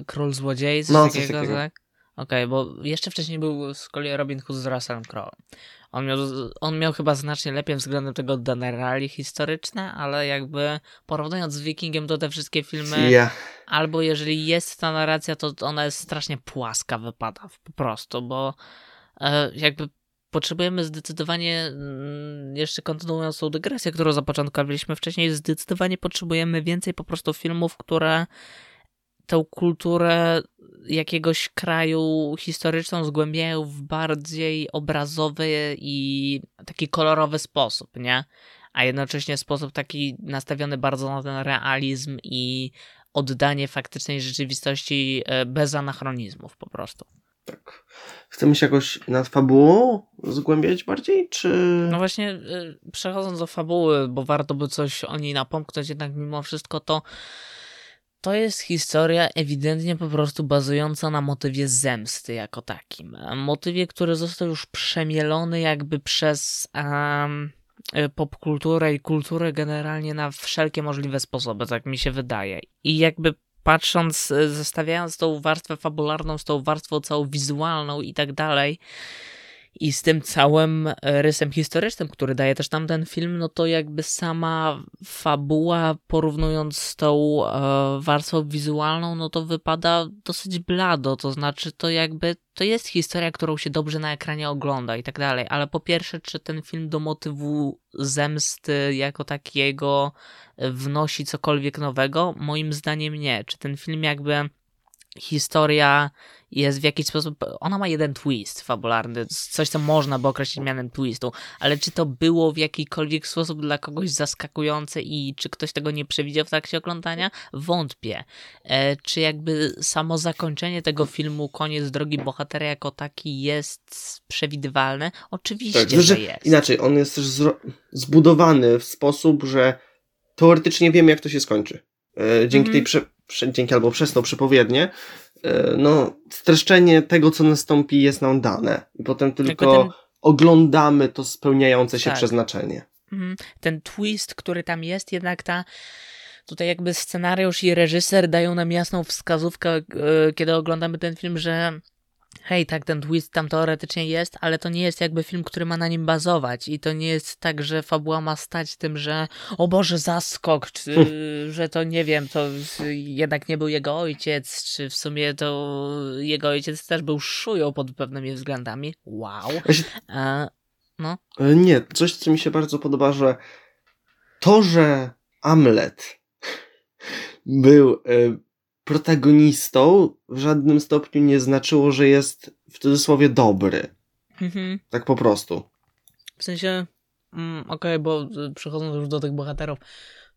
Król Złodziei, coś no, takiego, coś takiego. tak? Okej, okay, bo jeszcze wcześniej był z kolei Robin Hood z Russellem Crowe. On miał, on miał chyba znacznie lepiej względem tego dane historyczne, ale jakby porównując z Wikingiem, to te wszystkie filmy, yeah. albo jeżeli jest ta narracja, to ona jest strasznie płaska, wypada po prostu, bo e, jakby potrzebujemy zdecydowanie, mm, jeszcze kontynuując tą dygresję, którą zapoczątkowaliśmy wcześniej, zdecydowanie potrzebujemy więcej po prostu filmów, które tę kulturę jakiegoś kraju historyczną zgłębiają w bardziej obrazowy i taki kolorowy sposób, nie? A jednocześnie sposób taki nastawiony bardzo na ten realizm i oddanie faktycznej rzeczywistości e, bez anachronizmów po prostu. Tak. Chcemy się jakoś nad fabułą zgłębiać bardziej, czy... No właśnie, y, przechodząc do fabuły, bo warto by coś o niej napomknąć, jednak mimo wszystko to to jest historia ewidentnie po prostu bazująca na motywie zemsty jako takim. Motywie, który został już przemielony jakby przez um, popkulturę i kulturę generalnie na wszelkie możliwe sposoby, tak mi się wydaje. I jakby patrząc, e, zestawiając tą warstwę fabularną z tą warstwą całą wizualną i tak dalej, i z tym całym e, rysem historycznym, który daje też tam ten film, no to jakby sama fabuła, porównując z tą e, warstwą wizualną, no to wypada dosyć blado. To znaczy, to jakby to jest historia, którą się dobrze na ekranie ogląda i tak dalej. Ale po pierwsze, czy ten film do motywu zemsty jako takiego wnosi cokolwiek nowego? Moim zdaniem nie. Czy ten film jakby historia jest w jakiś sposób. Ona ma jeden twist fabularny, coś, co można by określić mianem twistu, ale czy to było w jakikolwiek sposób dla kogoś zaskakujące i czy ktoś tego nie przewidział w trakcie oglądania? Wątpię. E, czy jakby samo zakończenie tego filmu, koniec drogi bohatera jako taki jest przewidywalne? Oczywiście, tak, że jest. Inaczej, on jest też zbudowany w sposób, że teoretycznie wiemy, jak to się skończy. E, dzięki mm -hmm. tej prze dzięki albo przez to przepowiednie, e, no, streszczenie tego, co nastąpi, jest nam dane. I potem tylko ten... oglądamy to spełniające się tak. przeznaczenie. Mhm. Ten twist, który tam jest, jednak ta. Tutaj jakby scenariusz i reżyser dają nam jasną wskazówkę, e, kiedy oglądamy ten film, że hej, tak, ten twist tam teoretycznie jest, ale to nie jest jakby film, który ma na nim bazować i to nie jest tak, że fabuła ma stać tym, że o Boże, zaskok, czy, hmm. że to nie wiem, to jednak nie był jego ojciec, czy w sumie to jego ojciec też był szują pod pewnymi względami. Wow. A, no. E, nie, coś, co mi się bardzo podoba, że to, że Amlet był y, protagonistą w żadnym stopniu nie znaczyło, że jest w cudzysłowie dobry. Mhm. Tak po prostu. W sensie, mm, okej, okay, bo przechodząc już do tych bohaterów,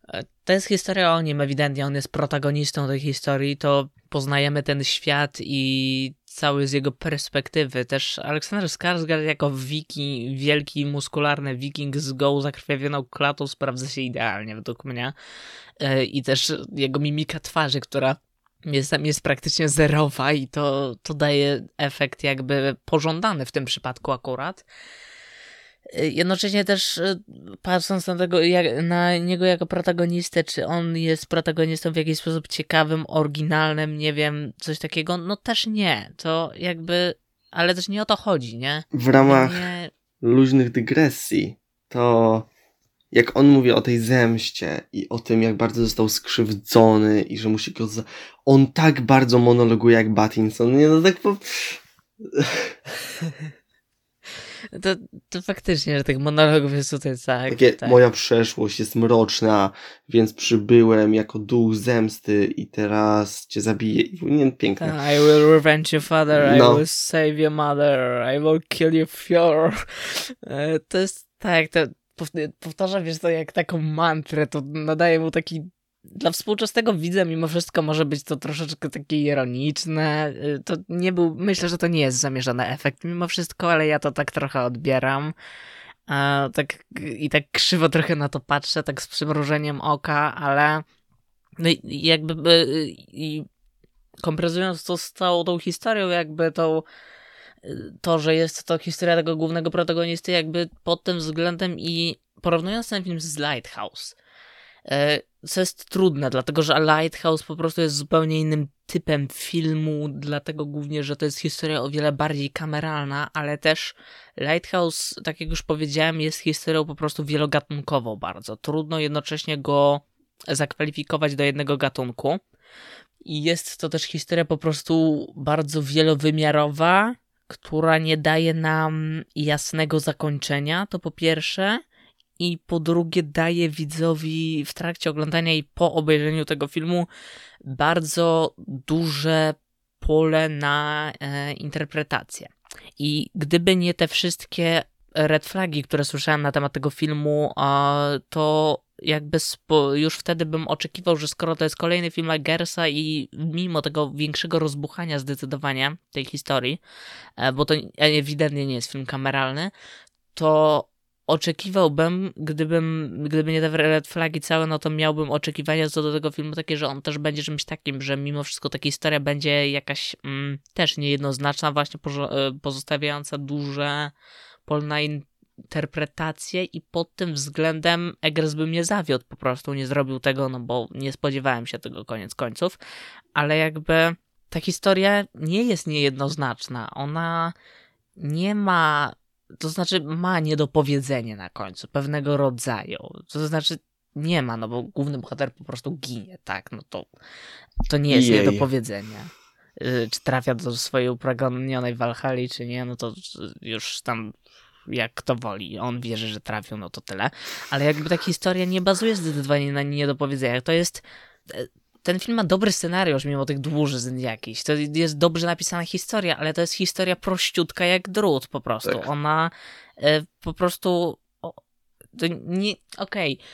e, to jest historia o nim, ewidentnie on jest protagonistą tej historii, to poznajemy ten świat i cały z jego perspektywy. Też Aleksander Skarsgård jako wiki, wielki, muskularny wiking z gołą zakrwawioną klatą sprawdza się idealnie według mnie. E, I też jego mimika twarzy, która jest, jest praktycznie zerowa i to, to daje efekt jakby pożądany w tym przypadku akurat. Jednocześnie też e, patrząc na, tego, jak, na niego jako protagonistę, czy on jest protagonistą w jakiś sposób ciekawym, oryginalnym, nie wiem, coś takiego, no też nie. To jakby, ale też nie o to chodzi, nie? W ramach nie... luźnych dygresji, to jak on mówi o tej zemście i o tym, jak bardzo został skrzywdzony i że musi go. Za... On tak bardzo monologuje jak Battinson. Nie, no tak po. To, to faktycznie, że tych monologów jest tutaj tak. Takie, tak. moja przeszłość jest mroczna, więc przybyłem jako duch zemsty i teraz cię zabiję. Nie, piękne. I will revenge your father, no. I will save your mother, I will kill your fjord. E, to jest tak, to powtarza, wiesz to jak taką mantrę, to nadaje mu taki dla współczesnego widza mimo wszystko może być to troszeczkę takie ironiczne. Y, to nie był, myślę, że to nie jest zamierzony efekt mimo wszystko, ale ja to tak trochę odbieram. A, tak, I tak krzywo trochę na to patrzę, tak z przymrużeniem oka, ale no jakby y, i komprezując to z całą tą historią, jakby tą to, że jest to historia tego głównego protagonisty, jakby pod tym względem i porównując ten film z Lighthouse, e, co jest trudne, dlatego że Lighthouse po prostu jest zupełnie innym typem filmu, dlatego głównie, że to jest historia o wiele bardziej kameralna, ale też Lighthouse, tak jak już powiedziałem, jest historią po prostu wielogatunkową bardzo. Trudno jednocześnie go zakwalifikować do jednego gatunku. I jest to też historia po prostu bardzo wielowymiarowa, która nie daje nam jasnego zakończenia, to po pierwsze, i po drugie daje widzowi w trakcie oglądania i po obejrzeniu tego filmu bardzo duże pole na e, interpretację. I gdyby nie te wszystkie red flagi, które słyszałem na temat tego filmu, to jakby spo, już wtedy bym oczekiwał, że skoro to jest kolejny film Eggersa i mimo tego większego rozbuchania zdecydowania tej historii, e, bo to ewidentnie nie jest film kameralny, to oczekiwałbym, gdybym, gdyby nie te red flagi całe, no to miałbym oczekiwania co do tego filmu takie, że on też będzie czymś takim, że mimo wszystko taka historia będzie jakaś mm, też niejednoznaczna, właśnie e, pozostawiająca duże pole na interpretację i pod tym względem Eggers by mnie zawiódł po prostu, nie zrobił tego, no bo nie spodziewałem się tego koniec końców, ale jakby ta historia nie jest niejednoznaczna, ona nie ma to znaczy ma niedopowiedzenie na końcu, pewnego rodzaju. To znaczy nie ma, no bo główny bohater po prostu ginie, tak? No to, to nie jest Jej. niedopowiedzenie. Y, czy trafia do swojej upragnionej Walhali, czy nie, no to już tam jak kto woli. On wierzy, że trafił, no to tyle. Ale jakby ta historia nie bazuje zdecydowanie na niedopowiedzeniach. To jest e, ten film ma dobry scenariusz, mimo tych dłużyzn jakichś. To jest dobrze napisana historia, ale to jest historia prościutka jak drut po prostu. Tak. Ona e, po prostu... O, to nie... Okej. Okay.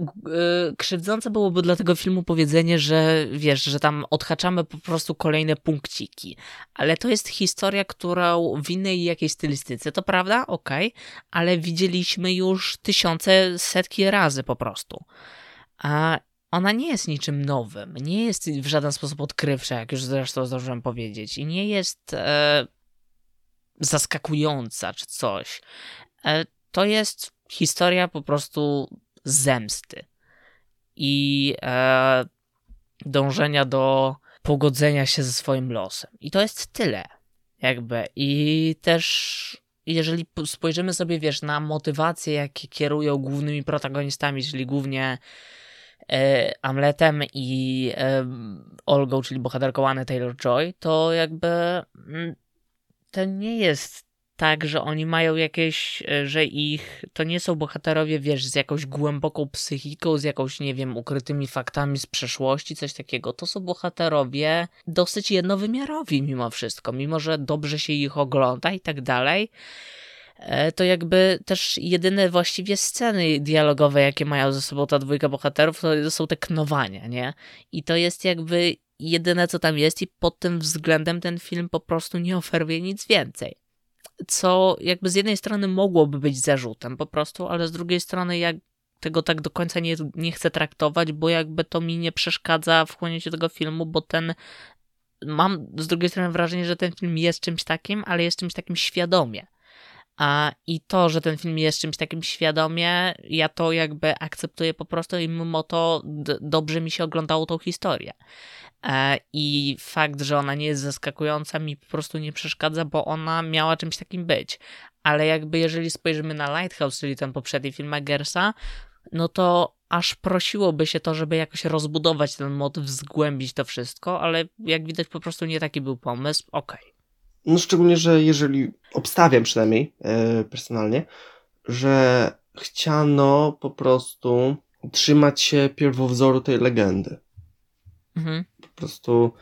E, krzywdzące byłoby dla tego filmu powiedzenie, że wiesz, że tam odhaczamy po prostu kolejne punkciki. Ale to jest historia, którą w innej jakiejś stylistyce, to prawda? Okej. Okay. Ale widzieliśmy już tysiące, setki razy po prostu. A ona nie jest niczym nowym, nie jest w żaden sposób odkrywcza, jak już zresztą zdążyłem powiedzieć, i nie jest e, zaskakująca czy coś. E, to jest historia po prostu zemsty i e, dążenia do pogodzenia się ze swoim losem. I to jest tyle, jakby. I też jeżeli spojrzymy sobie, wiesz, na motywacje, jakie kierują głównymi protagonistami, czyli głównie e, Amletem i e, Olgą, czyli bohaterką Anny Taylor-Joy, to jakby mm, to nie jest tak, że oni mają jakieś, e, że ich, to nie są bohaterowie, wiesz, z jakąś głęboką psychiką, z jakąś, nie wiem, ukrytymi faktami z przeszłości, coś takiego. To są bohaterowie dosyć jednowymiarowi mimo wszystko, mimo że dobrze się ich ogląda i tak dalej. E, to jakby też jedyne właściwie sceny dialogowe, jakie mają ze sobą ta dwójka bohaterów, to są te knowania, nie? I to jest jakby jedyne, co tam jest i pod tym względem ten film po prostu nie oferuje nic więcej. Co jakby z jednej strony mogłoby być zarzutem po prostu, ale z drugiej strony jak tego tak do końca nie, nie chcę traktować, bo jakby to mi nie przeszkadza w chłonięciu tego filmu, bo ten mam z drugiej strony wrażenie, że ten film jest czymś takim, ale jest czymś takim świadomie. A, I to, że ten film jest czymś takim świadomie, ja to jakby akceptuję po prostu i mimo to dobrze mi się oglądało tą historię. E, I fakt, że ona nie jest zaskakująca, mi po prostu nie przeszkadza, bo ona miała czymś takim być. Ale jakby jeżeli spojrzymy na Lighthouse, czyli ten poprzedni film Eggersa, no to aż prosiłoby się to, żeby jakoś rozbudować ten motyw, zgłębić to wszystko, ale jak widać po prostu nie taki był pomysł. Okej. Okay. No szczególnie, że jeżeli obstawiam przynajmniej e, personalnie, że chciano po prostu trzymać się pierwowzoru tej legendy. Mhm. Prostu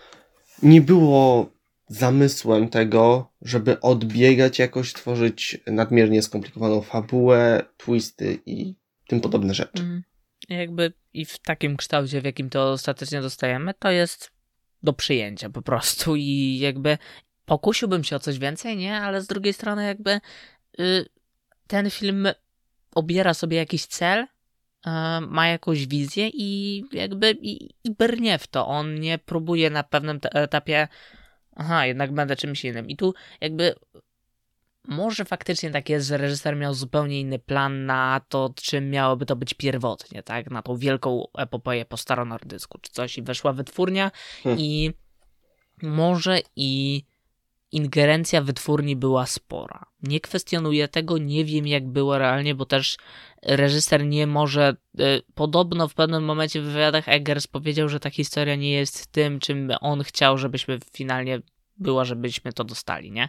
nie było zamysłem tego, żeby odbiegać jakoś, tworzyć nadmiernie skomplikowaną fabułę, twisty i tym podobne rzeczy. Mhm. Jakby i w takim kształcie, w jakim to ostatecznie dostajemy, to jest do przyjęcia po prostu i jakby pokusiłbym się o coś więcej, nie? Ale z drugiej strony jakby y, ten film obiera sobie jakiś cel, ma jakąś wizję i jakby i, i brnie w to. On nie próbuje na pewnym etapie aha, jednak będę czymś innym. I tu jakby może faktycznie tak jest, że reżyser miał zupełnie inny plan na to, czym miałoby to być pierwotnie, tak? Na tą wielką epopeję po staronordysku czy coś i weszła wytwórnia hmm. i może i ingerencja wytwórni była spora. Nie kwestionuję tego, nie wiem jak było realnie, bo też reżyser nie może. Y, podobno w pewnym momencie w wywiadach Eggers powiedział, że ta historia nie jest tym, czym on chciał, żebyśmy finalnie była, żebyśmy to dostali, nie?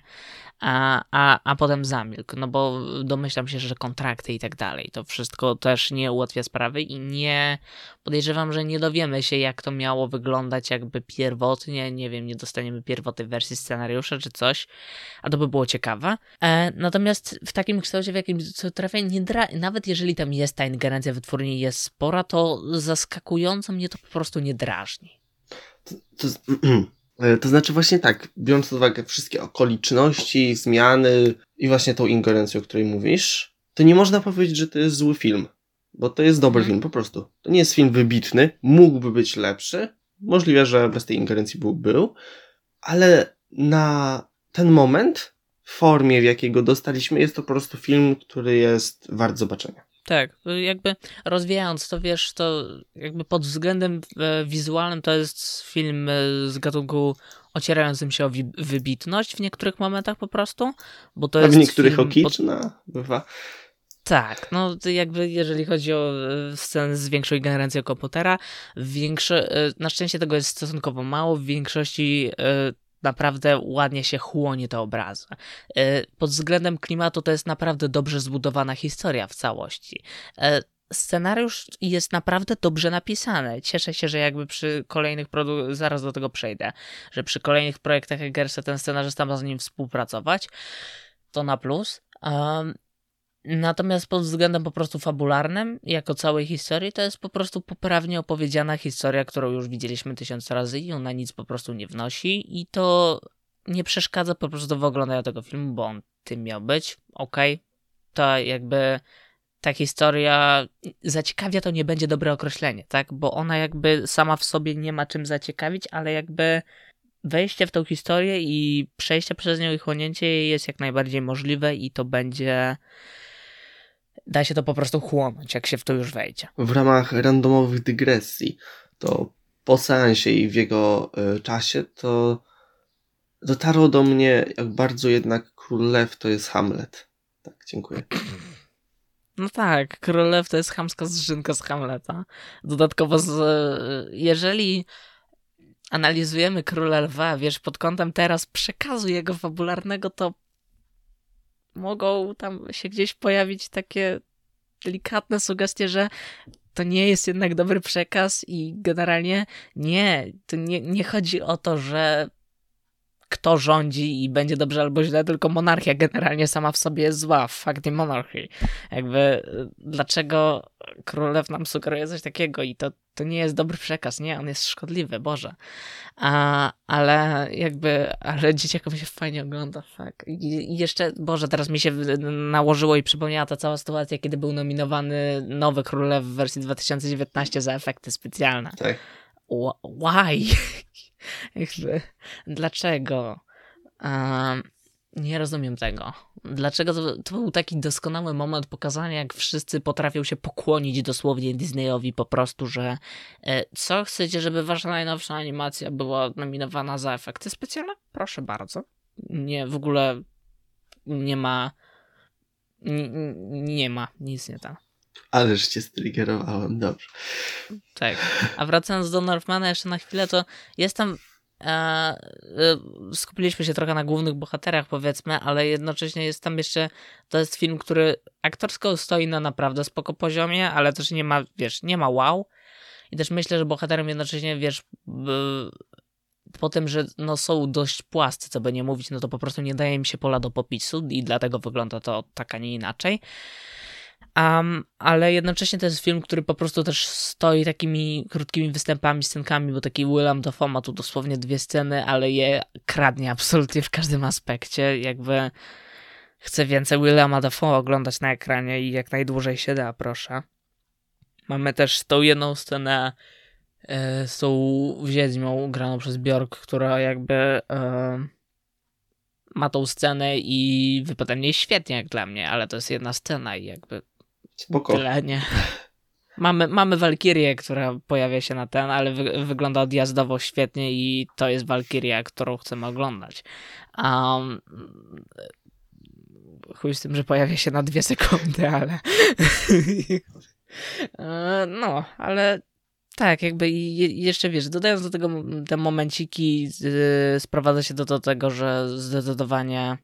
A, a, a potem zamilkł, no bo domyślam się, że kontrakty i tak dalej, to wszystko też nie ułatwia sprawy i nie podejrzewam, że nie dowiemy się, jak to miało wyglądać jakby pierwotnie, nie wiem, nie dostaniemy pierwotnej wersji scenariusza czy coś, a to by było ciekawe. E, natomiast w takim kształcie, w jakim co trafia, nie dra- nawet jeżeli tam jest ta ingerencja wytwórni jest spora, to zaskakująco mnie to po prostu nie drażni. To, to, to znaczy właśnie tak, biorąc pod uwagę wszystkie okoliczności, zmiany i właśnie tą ingerencję, o której mówisz, to nie można powiedzieć, że to jest zły film. Bo to jest dobry hmm. film, po prostu. To nie jest film wybitny, mógłby być lepszy. Możliwe, że bez tej ingerencji był, był, ale na ten moment, w formie, w jakiej go dostaliśmy, jest to po prostu film, który jest wart zobaczenia. Tak, jakby rozwijając to, wiesz, to jakby pod względem e, wizualnym to jest film e, z gatunku ocierającym się o wybitność w niektórych momentach po prostu, bo to A jest w niektórych film o kicz, bywa. Tak, no jakby jeżeli chodzi o e, sceny z większą generacją komputera, większe, na szczęście tego jest stosunkowo mało, w większości naprawdę ładnie się chłonie te obrazy. E, pod względem klimatu to jest naprawdę dobrze zbudowana historia w całości. E, scenariusz jest naprawdę dobrze napisany. Cieszę się, że jakby przy kolejnych produktach, zaraz do tego przejdę, że przy kolejnych projektach Eggersa ten scenarzysta ma z nim współpracować. To na plus. Natomiast pod względem po prostu fabularnym, jako całej historii, to jest po prostu poprawnie opowiedziana historia, którą już widzieliśmy tysiąc razy i ona nic po prostu nie wnosi i to nie przeszkadza po prostu w oglądaniu tego filmu, bo on tym miał być. Okej, okay. to jakby ta historia zaciekawia to nie będzie dobre określenie, tak? Bo ona jakby sama w sobie nie ma czym zaciekawić, ale jakby wejście w tą historię i przejście przez nią i chłonięcie jej jest jak najbardziej możliwe i to będzie da się to po prostu chłonąć, jak się w to już wejdzie. W ramach randomowych dygresji, to po seansie i w jego y, czasie, to dotarło do mnie, jak bardzo jednak Król Lew to jest Hamlet. Tak, dziękuję. No tak, Król Lew to jest chamska zrzynka z Hamleta. Dodatkowo, z, jeżeli analizujemy Króla Lwa, wiesz, pod kątem teraz przekazu jego fabularnego, to mogą tam się gdzieś pojawić takie delikatne sugestie, że to nie jest jednak dobry przekaz i generalnie nie, to nie, nie chodzi o to, że kto rządzi i będzie dobrze albo źle, tylko monarchia generalnie sama w sobie jest zła. Fuck the monarchy. Jakby dlaczego królew nam sugeruje coś takiego i to, to nie jest dobry przekaz, nie? On jest szkodliwy, Boże. A, ale jakby, ale dzieciakom się fajnie ogląda, fuck. I, I jeszcze, Boże, teraz mi się nałożyło i przypomniała ta cała sytuacja, kiedy był nominowany nowy królew w wersji 2019 za efekty specjalne. Tak. Why? Jakby, dlaczego? Nie rozumiem tego. Dlaczego to, to, był taki doskonały moment pokazania, jak wszyscy potrafią się pokłonić dosłownie Disneyowi po prostu, że e, co chcecie, żeby wasza najnowsza animacja była nominowana za efekty specjalne? Proszę bardzo. Nie, w ogóle nie ma. Nie, nie ma, nic nie tam. Ależ cię striggerowałem, dobrze. Tak. A wracając do Northmana jeszcze na chwilę, to jest tam e, e, skupiliśmy się trochę na głównych bohaterach, powiedzmy, ale jednocześnie jest tam jeszcze, to jest film, który aktorsko stoi na naprawdę spoko poziomie, ale też nie ma, wiesz, nie ma wow. I też myślę, że bohaterem jednocześnie, wiesz, po tym, że no, są dość płascy, co by nie mówić, no to po prostu nie daje im się pola do popisu i dlatego wygląda to tak, a nie inaczej. Um, ale jednocześnie to jest film, który po prostu też stoi takimi krótkimi występami, scenkami, bo taki William Dafoe ma tu dosłownie dwie sceny, ale je kradnie absolutnie w każdym aspekcie. Jakby chcę więcej Williama Dafoe oglądać na ekranie i jak najdłużej się da, proszę. Mamy też tą jedną scenę e, z tą wiedźmią graną przez Bjork, która jakby e, ma tą scenę i wypada mnie świetnie jak dla mnie, ale to jest jedna scena i jakby Spoko. Tyle, nie. Mamy, mamy Walkirię, która pojawia się na ten, ale wy, wygląda odjazdowo świetnie i to jest Walkiria, którą chcemy oglądać. Um, chuj z tym, że pojawia się na dwie sekundy, ale... No, ale tak, jakby jeszcze wiesz, dodając do tego te momenciki, yy, sprowadza się do, do tego, że zdecydowanie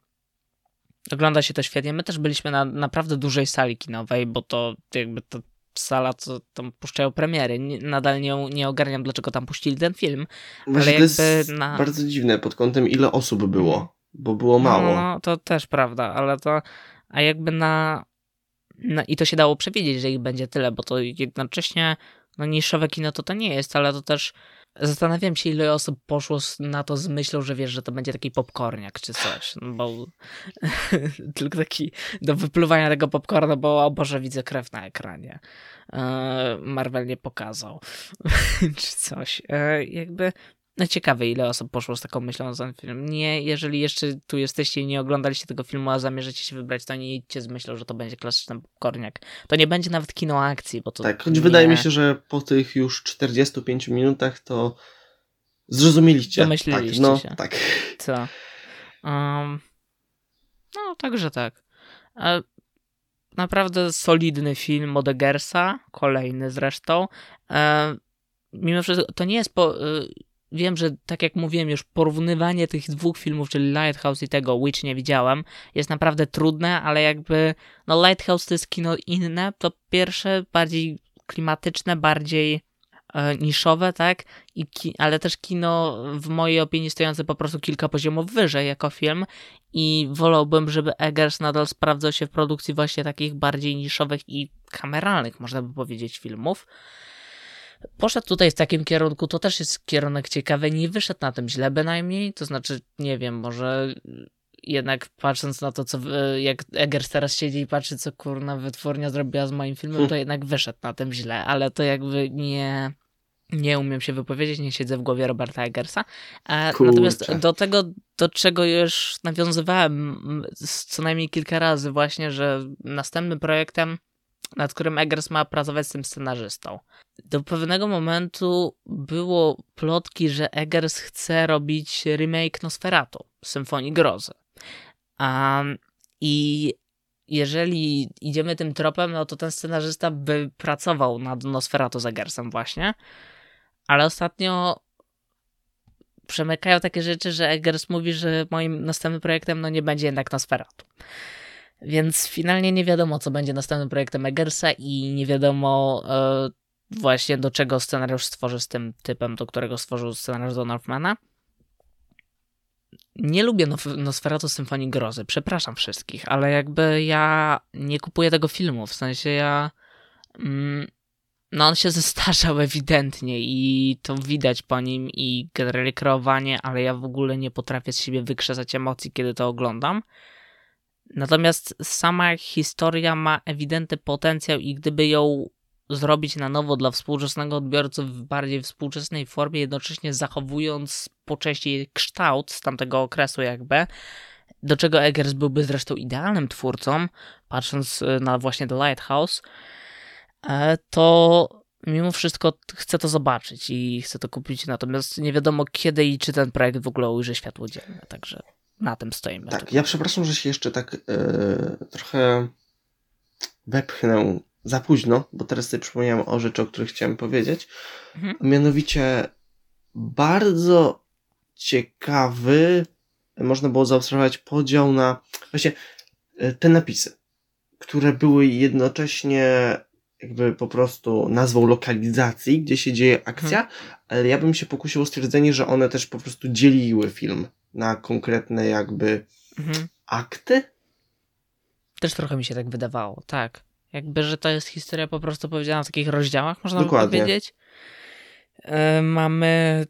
ogląda się to świetnie. My też byliśmy na naprawdę dużej sali kinowej, bo to jakby to sala, co tam puszczają premiery. nadal nie, nie ogarniam, dlaczego tam puścili ten film. Właśnie ale jakby to na... bardzo dziwne pod kątem, ile osób było, bo było mało. No, no, to też prawda, ale to, a jakby na, na, i to się dało przewidzieć, że ich będzie tyle, bo to jednocześnie, no niszowe kino to to nie jest, ale to też Zastanawiam się, ile osób poszło na to z myślą, że wiesz, że to będzie taki popcorniak czy coś, no bo tylko taki do wypluwania tego popcornu, bo o Boże, widzę krew na ekranie. E, Marvel nie pokazał czy coś. E, jakby no ciekawe, ile osób poszło z taką myślą ten film. Nie, jeżeli jeszcze tu jesteście i nie oglądaliście tego filmu, a zamierzacie się wybrać, to nie idźcie z myślą, że to będzie klasyczny korniak. To nie będzie nawet kino akcji, bo to. Tak, choć nie... wydaje mi się, że po tych już 45 minutach to zrozumieliście. Domyśliliście tak, no, się. Tak. Co? Um, no, także tak. E, naprawdę solidny film od Eggersa, kolejny zresztą. E, mimo wszystko, to nie jest po, e, wiem, że tak jak mówiłem już, porównywanie tych dwóch filmów, czyli Lighthouse i tego Witch nie widziałem, jest naprawdę trudne, ale jakby, no Lighthouse to jest kino inne, to pierwsze bardziej klimatyczne, bardziej e, niszowe, tak, I ki- ale też kino w mojej opinii stojące po prostu kilka poziomów wyżej jako film. I wolałbym, żeby Eggers nadal sprawdzał się w produkcji właśnie takich bardziej niszowych i kameralnych, można by powiedzieć, filmów poszedł tutaj w takim kierunku, to też jest kierunek ciekawy, nie wyszedł na tym źle bynajmniej, to znaczy, nie wiem, może jednak patrząc na to, co jak Eggers teraz siedzi i patrzy, co kurna wytwórnia zrobiła z moim filmem, to hmm. jednak wyszedł na tym źle, ale to jakby nie nie umiem się wypowiedzieć, nie siedzę w głowie Roberta Eggersa. E, natomiast do tego, do czego już nawiązywałem co najmniej kilka razy właśnie, że następnym projektem nad którym Eggers ma pracować z tym scenarzystą. Do pewnego momentu było plotki, że Eggers chce robić remake Nosferatu, Symfonii Grozy. Um, I jeżeli idziemy tym tropem, no to ten scenarzysta by pracował nad Nosferatu z Eggersem właśnie, ale ostatnio przemykają takie rzeczy, że Eggers mówi, że moim następnym projektem no nie będzie jednak Nosferatu. Więc finalnie nie wiadomo, co będzie następnym projektem Eggersa i nie wiadomo e, właśnie do czego scenariusz stworzy z tym typem, do którego stworzył scenariusz do Northmana. Nie lubię Nosferatu Symfonii Grozy, przepraszam wszystkich, ale jakby ja nie kupuję tego filmu, w sensie ja... Mm, no on się zestarzał ewidentnie i to widać po nim i generalnie kreowanie, ale ja w ogóle nie potrafię z siebie wykrzesać emocji, kiedy to oglądam. Natomiast sama historia ma ewidentny potencjał i gdyby ją zrobić na nowo dla współczesnego odbiorcy w bardziej współczesnej formie, jednocześnie zachowując po części kształt z tamtego okresu jakby, do czego Eggers byłby zresztą idealnym twórcą, patrząc e, na właśnie The Lighthouse, e, to mimo wszystko chcę to zobaczyć i chcę to kupić, natomiast nie wiadomo kiedy i czy ten projekt w ogóle ujrzy światło dzienne, także na tym stoimy. Tak, ja przepraszam, że się jeszcze tak yy, trochę wepchnę za późno, bo teraz sobie przypomniałem o rzeczy, o których chciałem powiedzieć. Mhm. Mianowicie bardzo ciekawy można było zaobserwować podział na właśnie e, te napisy, które były jednocześnie jakby po prostu nazwą lokalizacji, gdzie się dzieje akcja, mhm. ale ja bym się pokusił o stwierdzenie, że one też po prostu dzieliły film na konkretne jakby mhm. akty. Też trochę mi się tak wydawało, tak. Jakby, że to jest historia po prostu powiedziana w takich rozdziałach, można Dokładnie. powiedzieć. Yy, mamy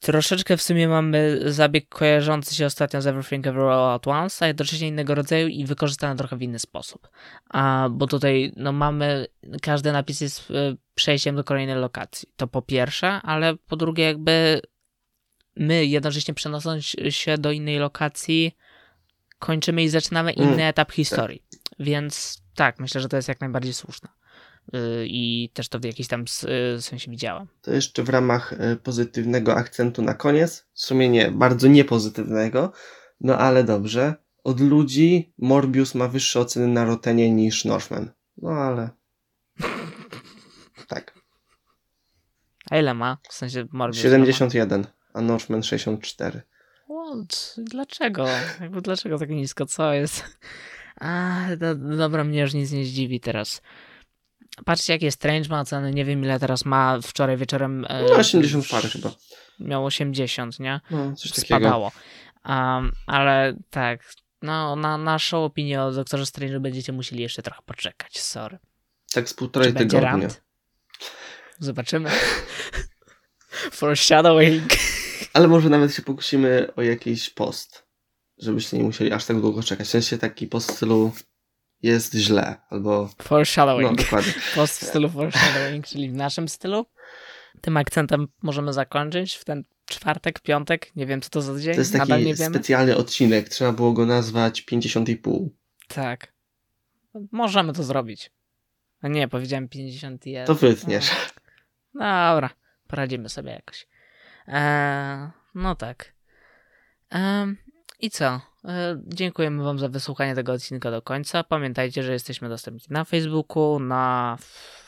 troszeczkę w sumie mamy zabieg kojarzący się ostatnio z Everything Everywhere All At Once, a jednocześnie innego rodzaju i wykorzystany trochę w inny sposób. A, bo tutaj no, mamy, każdy napis jest e, przejściem do kolejnej lokacji. To po pierwsze, ale po drugie jakby my jednocześnie przenosząc się do innej lokacji, kończymy i zaczynamy inny mm, etap historii. Tak. Więc tak, myślę, że to jest jak najbardziej słuszne. Y, I też to w jakiś tam y, sensie widziałem. To jeszcze w ramach y, pozytywnego akcentu na koniec. W sumie nie, bardzo niepozytywnego. No ale dobrze. Od ludzi Morbius ma wyższe oceny na Rotenie niż Northman. No ale. Tak. A ile ma? W sensie Morbius ile ma? 71, a Northman 64. What? Dlaczego? Jakby dlaczego tak nisko? Co jest? A, do, dobra, mnie już nic nie zdziwi teraz. Patrzcie, jakie Strange ma oceny. Nie wiem, ile teraz ma. Wczoraj wieczorem. e, No 80 parę chyba. Miał 80, nie? No, coś takiego. Spadało. Um, ale tak. No, na naszą opinię o Doktorze Strange będziecie musieli jeszcze trochę poczekać. Sorry. Tak z półtorej Czy tygodnia. Zobaczymy. Foreshadowing. Ale może nawet się pokusimy o jakiś post, żebyście nie musieli aż tak długo czekać. W sensie taki post w stylu jest źle, albo no Foreshadowing. dokładnie. Post w stylu foreshadowing, czyli w naszym stylu. Tym akcentem możemy zakończyć w ten czwartek, piątek. Nie wiem, co to za dzień. To jest Nadal taki nie wiemy. specjalny odcinek, trzeba było go nazwać 50,5. Tak. Możemy to zrobić. A nie, powiedziałem 51. To wytniesz. No, dobra, poradzimy sobie jakoś. Eee, no tak. Em, I co? E, dziękujemy Wam za wysłuchanie tego odcinka do końca. Pamiętajcie, że jesteśmy dostępni na Facebooku, na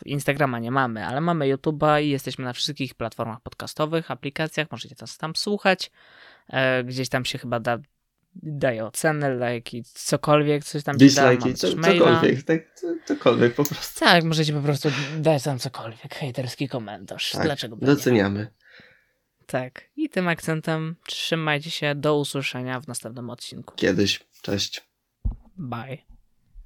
Instagrama nie mamy, ale mamy YouTube'a i jesteśmy na wszystkich platformach podcastowych, aplikacjach. Możecie nas tam słuchać. E, gdzieś tam się chyba da, daje oceny, lajki, cokolwiek, coś tam się da. Dislike'i, Mamy co, cokolwiek, tak, co, cokolwiek po prostu. Tak, możecie po prostu dać tam cokolwiek, hejterski komentarz. Tak, Dlaczego by nie? Tak. I tym akcentem trzymajcie się. Do usłyszenia w następnym odcinku. Kiedyś. Cześć. Bye.